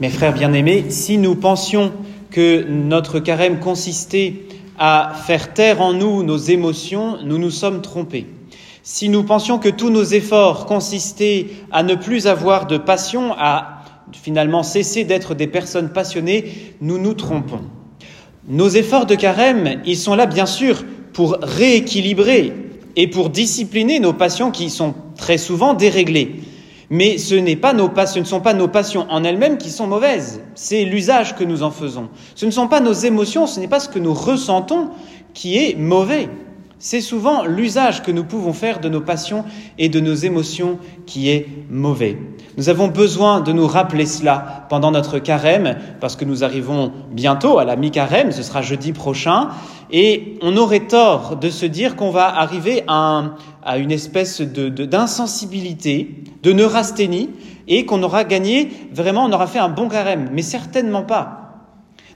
Mes frères bien-aimés, si nous pensions que notre carême consistait à faire taire en nous nos émotions, nous nous sommes trompés. Si nous pensions que tous nos efforts consistaient à ne plus avoir de passion, à finalement cesser d'être des personnes passionnées, nous nous trompons. Nos efforts de carême, ils sont là bien sûr pour rééquilibrer et pour discipliner nos passions qui sont très souvent déréglées. Mais ce, ne sont pas nos passions en elles-mêmes qui sont mauvaises, c'est l'usage que nous en faisons. Ce ne sont pas nos émotions, ce n'est pas ce que nous ressentons qui est mauvais. C'est souvent l'usage que nous pouvons faire de nos passions et de nos émotions qui est mauvais. Nous avons besoin de nous rappeler cela pendant notre carême, parce que nous arrivons bientôt à la mi-carême, ce sera jeudi prochain, et on aurait tort de se dire qu'on va arriver à, une espèce d'insensibilité, de, neurasthénie, et qu'on aura gagné, vraiment, on aura fait un bon carême, mais certainement pas.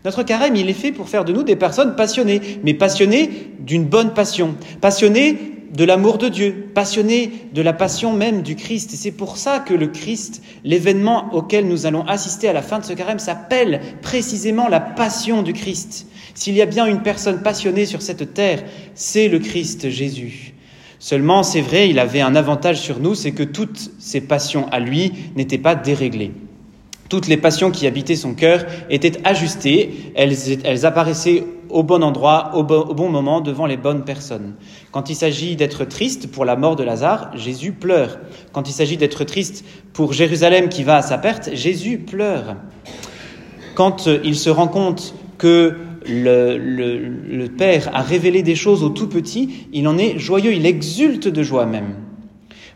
Notre carême, il est fait pour faire de nous des personnes passionnées, mais passionnées d'une bonne passion, passionnées de l'amour de Dieu, passionné de la passion même du Christ. Et c'est pour ça que le Christ, l'événement auquel nous allons assister à la fin de ce carême, s'appelle précisément la passion du Christ. S'il y a bien une personne passionnée sur cette terre, c'est le Christ Jésus. Seulement, c'est vrai, il avait un avantage sur nous, c'est que toutes ses passions à lui n'étaient pas déréglées. Toutes les passions qui habitaient son cœur étaient ajustées, elles, apparaissaient au bon endroit, au bon, moment, devant les bonnes personnes. Quand il s'agit d'être triste pour la mort de Lazare, Jésus pleure. Quand il s'agit d'être triste pour Jérusalem qui va à sa perte, Jésus pleure. Quand euh, il se rend compte que le, le, Père a révélé des choses au tout petit, il en est joyeux, il exulte de joie même.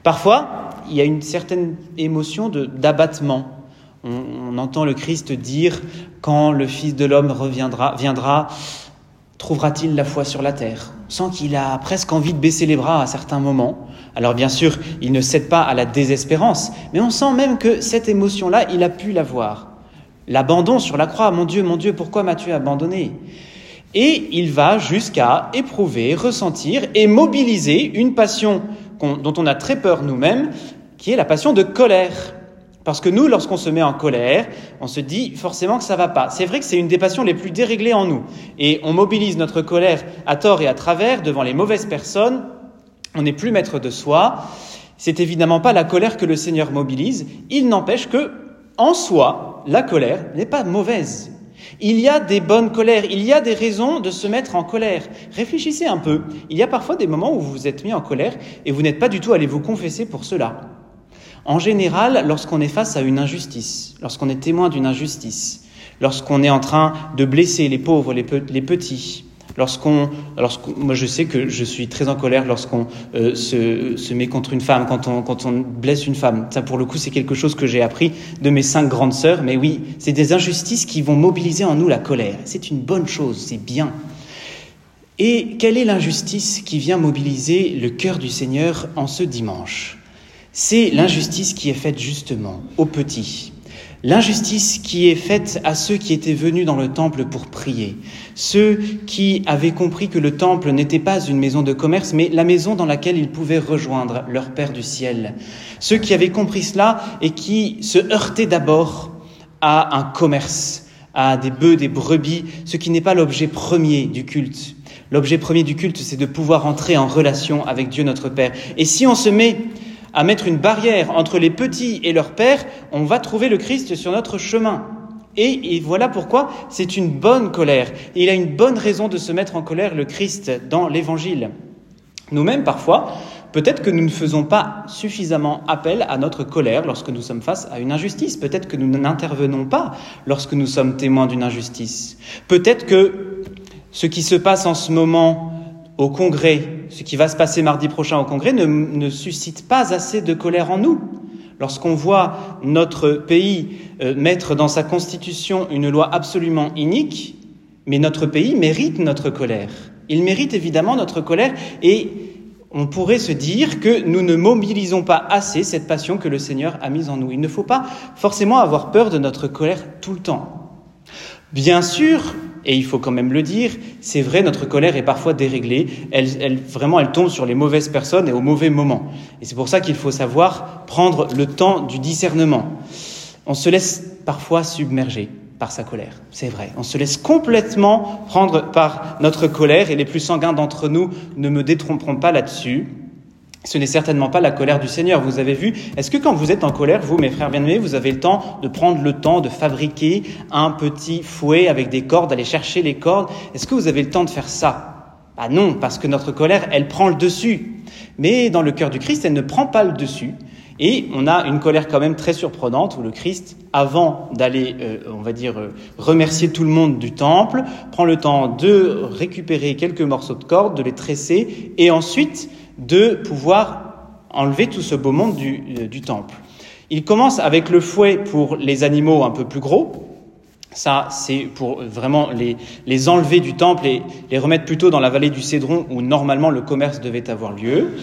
Parfois, il y a une certaine émotion d'abattement. On, on, entend le Christ dire, quand le Fils de l'homme reviendra, viendra, trouvera-t-il la foi sur la terre? Sans qu'il a presque envie de baisser les bras à certains moments. Alors bien sûr, il ne cède pas à la désespérance, mais on sent même que cette émotion-là, il a pu l'avoir. L'abandon sur la croix, mon Dieu, mon Dieu, pourquoi m'as-tu abandonné? Et il va jusqu'à éprouver, ressentir et mobiliser une passion dont on a très peur nous-mêmes, qui est la passion de colère. Parce que nous, lorsqu'on se met en colère, on se dit forcément que ça va pas. C'est vrai que c'est une des passions les plus déréglées en nous. Et on mobilise notre colère à tort et à travers devant les mauvaises personnes. On n'est plus maître de soi. C'est évidemment pas la colère que le Seigneur mobilise. Il n'empêche que, en soi, la colère n'est pas mauvaise. Il y a des bonnes colères, il y a des raisons de se mettre en colère. Réfléchissez un peu. Il y a parfois des moments où vous vous êtes mis en colère et vous n'êtes pas du tout allé vous confesser pour cela. En général, lorsqu'on est face à une injustice, lorsqu'on est témoin d'une injustice, lorsqu'on est en train de blesser les pauvres, les, petits, lorsqu'on, moi je sais que je suis très en colère lorsqu'on euh, se, met contre une femme, quand on, quand on blesse une femme. Ça, pour le coup, c'est quelque chose que j'ai appris de mes cinq grandes sœurs. Mais oui, c'est des injustices qui vont mobiliser en nous la colère. C'est une bonne chose, c'est bien. Et quelle est l'injustice qui vient mobiliser le cœur du Seigneur en ce dimanche? C'est l'injustice qui est faite justement aux petits. L'injustice qui est faite à ceux qui étaient venus dans le temple pour prier, ceux qui avaient compris que le temple n'était pas une maison de commerce, mais la maison dans laquelle ils pouvaient rejoindre leur Père du ciel, ceux qui avaient compris cela et qui se heurtaient d'abord à un commerce, à des bœufs, des brebis, ce qui n'est pas l'objet premier du culte. L'objet premier du culte, c'est de pouvoir entrer en relation avec Dieu notre Père. Et si on se met à mettre une barrière entre les petits et leur père, on va trouver le Christ sur notre chemin. Et, voilà pourquoi c'est une bonne colère. il a une bonne raison de se mettre en colère, le Christ, dans l'Évangile. Nous-mêmes, parfois, peut-être que nous ne faisons pas suffisamment appel à notre colère lorsque nous sommes face à une injustice. Peut-être que nous n'intervenons pas lorsque nous sommes témoins d'une injustice. Peut-être que ce qui se passe en ce moment au Congrès, ce qui va se passer mardi prochain au Congrès, ne, suscite pas assez de colère en nous. Lorsqu'on voit notre pays euh, mettre dans sa constitution une loi absolument inique, mais notre pays mérite notre colère. Il mérite évidemment notre colère et on pourrait se dire que nous ne mobilisons pas assez cette passion que le Seigneur a mise en nous. Il ne faut pas forcément avoir peur de notre colère tout le temps. Bien sûr, et il faut quand même le dire, c'est vrai, notre colère est parfois déréglée. Elle, vraiment, elle tombe sur les mauvaises personnes et au mauvais moment. Et c'est pour ça qu'il faut savoir prendre le temps du discernement. On se laisse parfois submerger par sa colère, c'est vrai. On se laisse complètement prendre par notre colère et les plus sanguins d'entre nous ne me détromperont pas là-dessus. Ce n'est certainement pas la colère du Seigneur. Vous avez vu, est-ce que quand vous êtes en colère, vous, mes frères bien-aimés, vous avez le temps de prendre le temps de fabriquer un petit fouet avec des cordes, d'aller chercher les cordes? Est-ce que vous avez le temps de faire ça? Ah non, parce que notre colère, elle prend le dessus. Mais dans le cœur du Christ, elle ne prend pas le dessus. Et on a une colère quand même très surprenante où le Christ, avant d'aller, euh, on va dire, euh, remercier tout le monde du temple, prend le temps de récupérer quelques morceaux de corde, de les tresser, et ensuite de pouvoir enlever tout ce beau monde du, euh, du temple. Il commence avec le fouet pour les animaux un peu plus gros. Ça, c'est pour vraiment les, les enlever du temple et les remettre plutôt dans la vallée du Cédron où normalement le commerce devait avoir lieu.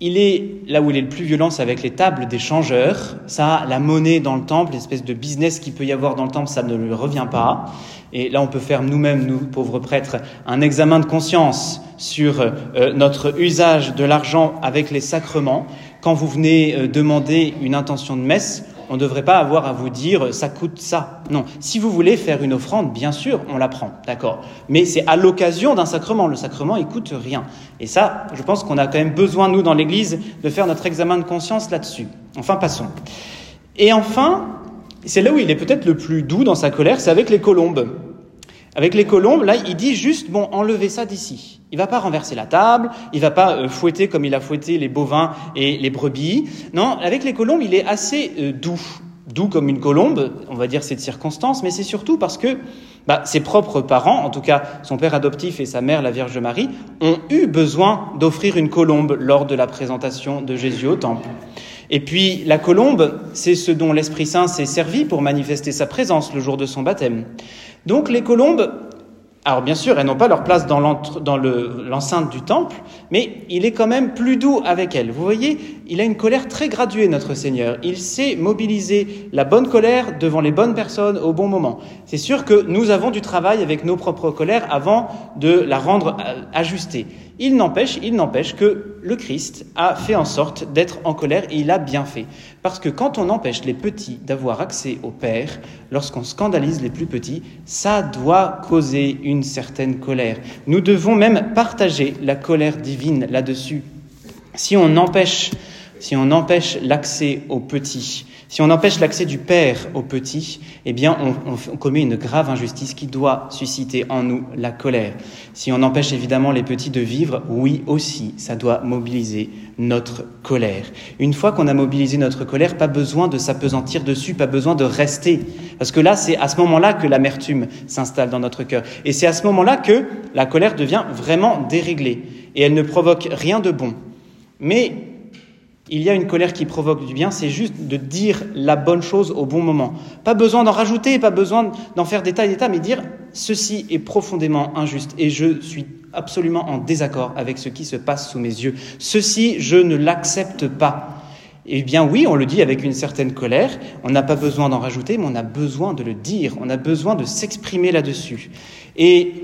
Il est là où il est le plus violent, c'est avec les tables des changeurs. Ça, la monnaie dans le temple, l'espèce de business qu'il peut y avoir dans le temple, ça ne lui revient pas. Et là, on peut faire nous-mêmes, nous, pauvres prêtres, un examen de conscience sur euh, notre usage de l'argent avec les sacrements. Quand vous venez euh, demander une intention de messe, on ne devrait pas avoir à vous dire ça coûte ça. Non, si vous voulez faire une offrande, bien sûr, on la prend, d'accord. Mais c'est à l'occasion d'un sacrement. Le sacrement, il coûte rien. Et ça, je pense qu'on a quand même besoin, nous, dans l'Église, de faire notre examen de conscience là-dessus. Enfin, passons. Et enfin, c'est là où il est peut-être le plus doux dans sa colère, c'est avec les colombes. Avec les colombes, là, il dit juste, bon, enlevez ça d'ici. Il va pas renverser la table, il va pas euh, fouetter comme il a fouetté les bovins et les brebis. Non, avec les colombes, il est assez euh, doux. Doux comme une colombe, on va dire cette circonstance, mais c'est surtout parce que bah, ses propres parents, en tout cas son père adoptif et sa mère, la Vierge Marie, ont eu besoin d'offrir une colombe lors de la présentation de Jésus au temple. Et puis la colombe, c'est ce dont l'Esprit Saint s'est servi pour manifester sa présence le jour de son baptême. Donc les colombes, alors bien sûr, elles n'ont pas leur place dans l'enceinte du temple, mais il est quand même plus doux avec elles. Vous voyez, il a une colère très graduée, notre Seigneur. Il sait mobiliser la bonne colère devant les bonnes personnes au bon moment. C'est sûr que nous avons du travail avec nos propres colères avant de la rendre euh, ajustée. Il n'empêche, il n'empêche que le Christ a fait en sorte d'être en colère et il a bien fait. Parce que quand on empêche les petits d'avoir accès au Père, lorsqu'on scandalise les plus petits, ça doit causer une certaine colère. Nous devons même partager la colère divine là-dessus. Si on empêche, si on empêche l'accès aux petits, si on empêche l'accès du Père aux petits, eh bien, on, commet une grave injustice qui doit susciter en nous la colère. Si on empêche évidemment les petits de vivre, oui aussi, ça doit mobiliser notre colère. Une fois qu'on a mobilisé notre colère, pas besoin de s'apesantir dessus, pas besoin de rester. Parce que là, c'est à ce moment-là que l'amertume s'installe dans notre cœur. Et c'est à ce moment-là que la colère devient vraiment déréglée. Et elle ne provoque rien de bon. Mais il y a une colère qui provoque du bien, c'est juste de dire la bonne chose au bon moment. Pas besoin d'en rajouter, pas besoin d'en faire des tas et des tas, mais dire ceci est profondément injuste et je suis absolument en désaccord avec ce qui se passe sous mes yeux. Ceci, je ne l'accepte pas. Eh bien oui, on le dit avec une certaine colère, on n'a pas besoin d'en rajouter, mais on a besoin de le dire, on a besoin de s'exprimer là-dessus. Et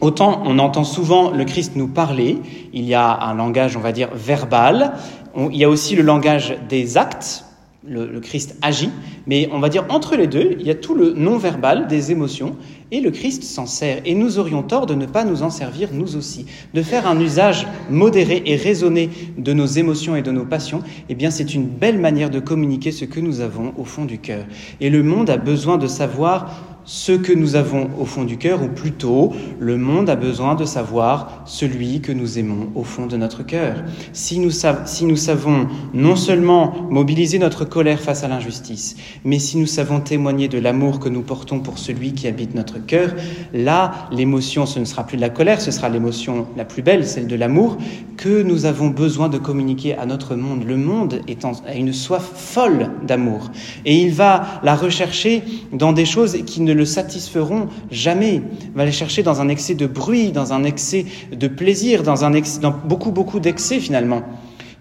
Autant on entend souvent le Christ nous parler, il y a un langage, on va dire, verbal, il y a aussi le langage des actes, le, Christ agit, mais on va dire entre les deux, il y a tout le non-verbal des émotions, et le Christ s'en sert. Et nous aurions tort de ne pas nous en servir nous aussi, de faire un usage modéré et raisonné de nos émotions et de nos passions. Eh bien, c'est une belle manière de communiquer ce que nous avons au fond du cœur. Et le monde a besoin de savoir ce que nous avons au fond du cœur, ou plutôt, le monde a besoin de savoir celui que nous aimons au fond de notre cœur. Si nous, si nous savons non seulement mobiliser notre colère face à l'injustice, mais si nous savons témoigner de l'amour que nous portons pour celui qui habite notre cœur, là, l'émotion, ce ne sera plus de la colère, ce sera l'émotion la plus belle, celle de l'amour, que nous avons besoin de communiquer à notre monde. Le monde est a une soif folle d'amour, et il va la rechercher dans des choses qui ne ne le satisferont jamais. va les chercher dans un excès de bruit, dans un excès de plaisir, dans, un dans beaucoup, beaucoup d'excès finalement.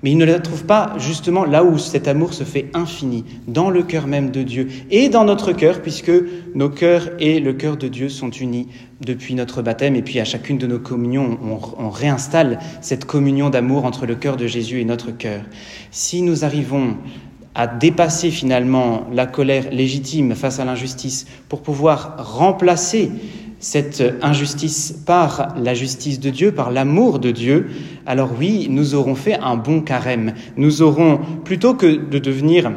Mais il ne la trouve pas justement là où cet amour se fait infini, dans le cœur même de Dieu et dans notre cœur, puisque nos cœurs et le cœur de Dieu sont unis depuis notre baptême. Et puis à chacune de nos communions, on, on réinstalle cette communion d'amour entre le cœur de Jésus et notre cœur. Si nous arrivons à dépasser finalement la colère légitime face à l'injustice pour pouvoir remplacer cette injustice par la justice de Dieu, par l'amour de Dieu, alors oui, nous aurons fait un bon carême. Nous aurons, plutôt que de devenir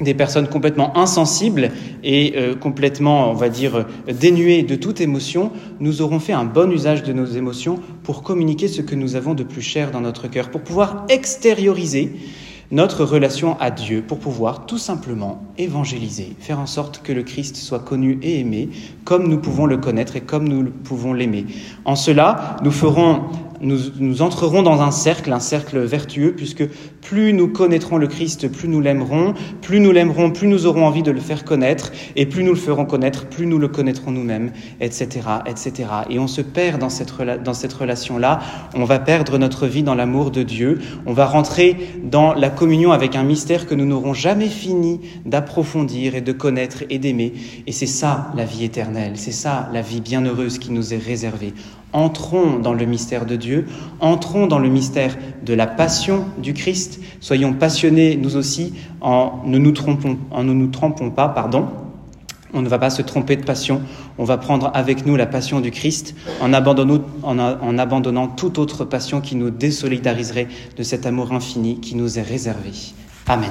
des personnes complètement insensibles et euh, complètement, on va dire, dénuées de toute émotion, nous aurons fait un bon usage de nos émotions pour communiquer ce que nous avons de plus cher dans notre cœur, pour pouvoir extérioriser notre relation à Dieu, pour pouvoir tout simplement évangéliser, faire en sorte que le Christ soit connu et aimé comme nous pouvons le connaître et comme nous pouvons l'aimer. En cela, nous ferons nous, entrerons dans un cercle, un cercle vertueux, puisque plus nous connaîtrons le Christ, plus nous l'aimerons, plus nous l'aimerons, plus nous aurons envie de le faire connaître, et plus nous le ferons connaître, plus nous le connaîtrons nous-mêmes, etc., etc. Et on se perd dans cette, dans cette relation-là, on va perdre notre vie dans l'amour de Dieu, on va rentrer dans la communion avec un mystère que nous n'aurons jamais fini d'approfondir et de connaître et d'aimer. Et c'est ça la vie éternelle, c'est ça la vie bienheureuse qui nous est réservée. Entrons dans le mystère de Dieu, entrons dans le mystère de la passion du Christ, soyons passionnés nous aussi en ne nous trompons, en nous pas, pardon. On ne va pas se tromper de passion, on va prendre avec nous la passion du Christ en abandonnant, en abandonnant toute autre passion qui nous désolidariserait de cet amour infini qui nous est réservé. Amen.